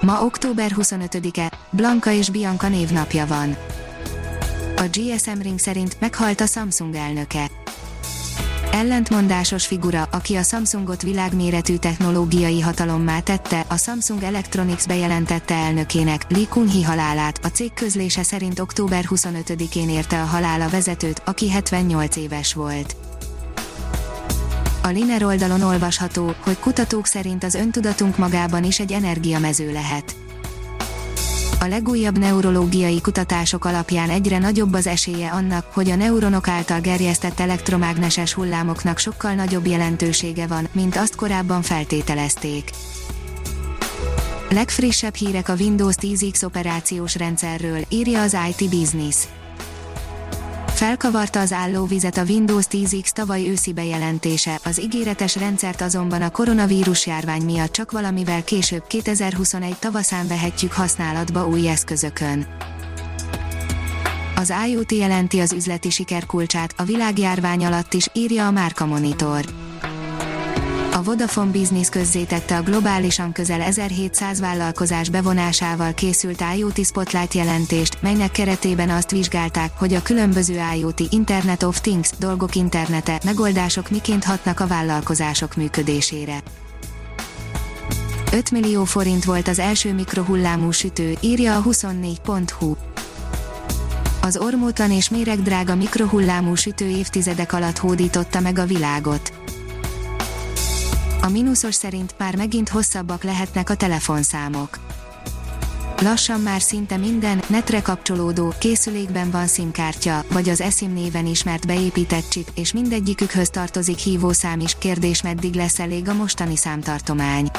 Ma október 25-e, Blanka és Bianca névnapja van. A GSM Ring szerint meghalt a Samsung elnöke. Ellentmondásos figura, aki a Samsungot világméretű technológiai hatalommá tette, a Samsung Electronics bejelentette elnökének, Lee Kun-hee halálát. A cég közlése szerint október 25-én érte a halála vezetőt, aki 78 éves volt. A Liner oldalon olvasható, hogy kutatók szerint az öntudatunk magában is egy energiamező lehet. A legújabb neurológiai kutatások alapján egyre nagyobb az esélye annak, hogy a neuronok által gerjesztett elektromágneses hullámoknak sokkal nagyobb jelentősége van, mint azt korábban feltételezték. Legfrissebb hírek a Windows 10X operációs rendszerről, írja az IT Business. Felkavarta az állóvizet a Windows 10X tavaly őszi bejelentése, az ígéretes rendszert azonban a koronavírus járvány miatt csak valamivel később 2021 tavaszán vehetjük használatba új eszközökön. Az IoT jelenti az üzleti siker kulcsát, a világjárvány alatt is, írja a Márka Monitor Vodafone Business közzétette a globálisan közel 1700 vállalkozás bevonásával készült IoT Spotlight jelentést, melynek keretében azt vizsgálták, hogy a különböző IoT Internet of Things dolgok internete megoldások miként hatnak a vállalkozások működésére. 5 millió forint volt az első mikrohullámú sütő, írja a 24.hu. Az ormótlan és méregdrága mikrohullámú sütő évtizedek alatt hódította meg a világot a mínuszos szerint már megint hosszabbak lehetnek a telefonszámok. Lassan már szinte minden netre kapcsolódó készülékben van SIM-kártya, vagy az eSIM néven ismert beépített chip, és mindegyikükhöz tartozik hívószám is, kérdés meddig lesz elég a mostani számtartomány.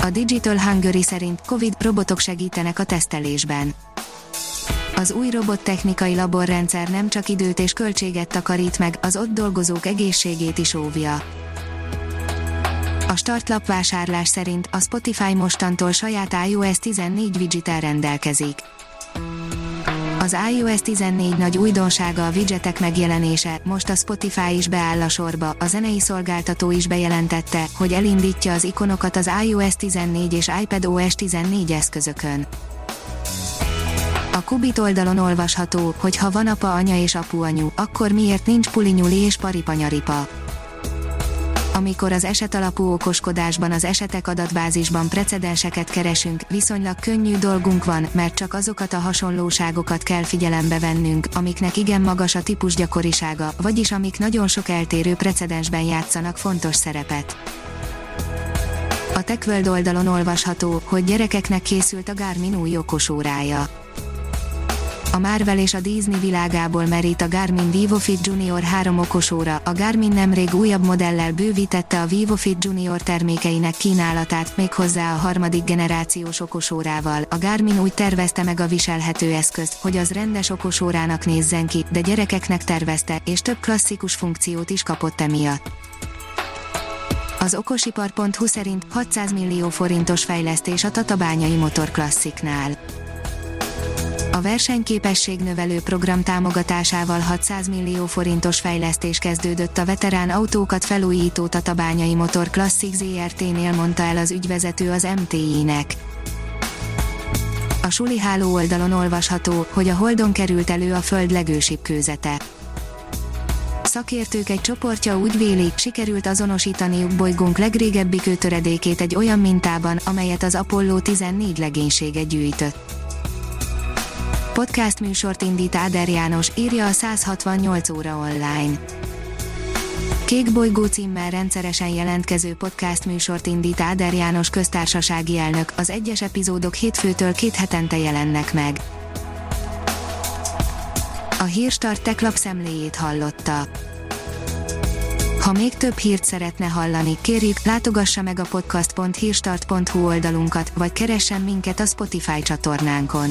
A Digital Hungary szerint Covid robotok segítenek a tesztelésben. Az új robottechnikai laborrendszer nem csak időt és költséget takarít meg, az ott dolgozók egészségét is óvja. A startlap vásárlás szerint a Spotify mostantól saját iOS 14 widget rendelkezik. Az iOS 14 nagy újdonsága a widgetek megjelenése, most a Spotify is beáll a sorba, a zenei szolgáltató is bejelentette, hogy elindítja az ikonokat az iOS 14 és iPadOS 14 eszközökön. A Kubit oldalon olvasható, hogy ha van apa, anya és apu anyu, akkor miért nincs pulinyuli és paripanyaripa amikor az esetalapú okoskodásban az esetek adatbázisban precedenseket keresünk, viszonylag könnyű dolgunk van, mert csak azokat a hasonlóságokat kell figyelembe vennünk, amiknek igen magas a típus gyakorisága, vagyis amik nagyon sok eltérő precedensben játszanak fontos szerepet. A TechWorld oldalon olvasható, hogy gyerekeknek készült a Garmin új okosórája a Marvel és a Disney világából merít a Garmin VivoFit Junior 3 okosóra, a Garmin nemrég újabb modellel bővítette a VivoFit Junior termékeinek kínálatát, méghozzá a harmadik generációs okosórával. A Garmin úgy tervezte meg a viselhető eszközt, hogy az rendes okosórának nézzen ki, de gyerekeknek tervezte, és több klasszikus funkciót is kapott emiatt. Az okosipar.hu szerint 600 millió forintos fejlesztés a Tatabányai Motor Classicnál a versenyképesség növelő program támogatásával 600 millió forintos fejlesztés kezdődött a veterán autókat felújító Tatabányai Motor Classic ZRT-nél mondta el az ügyvezető az MTI-nek. A suli háló oldalon olvasható, hogy a Holdon került elő a Föld legősibb kőzete szakértők egy csoportja úgy véli, sikerült azonosítaniuk bolygónk legrégebbi kőtöredékét egy olyan mintában, amelyet az Apollo 14 legénysége gyűjtött. Podcast műsort indít Áder János, írja a 168 óra online. Kék bolygó címmel rendszeresen jelentkező podcast műsort indít Áder János köztársasági elnök, az egyes epizódok hétfőtől két hetente jelennek meg. A Hírstart tech lapszemléjét hallotta. Ha még több hírt szeretne hallani, kérjük, látogassa meg a podcast.hírstart.hu oldalunkat, vagy keressen minket a Spotify csatornánkon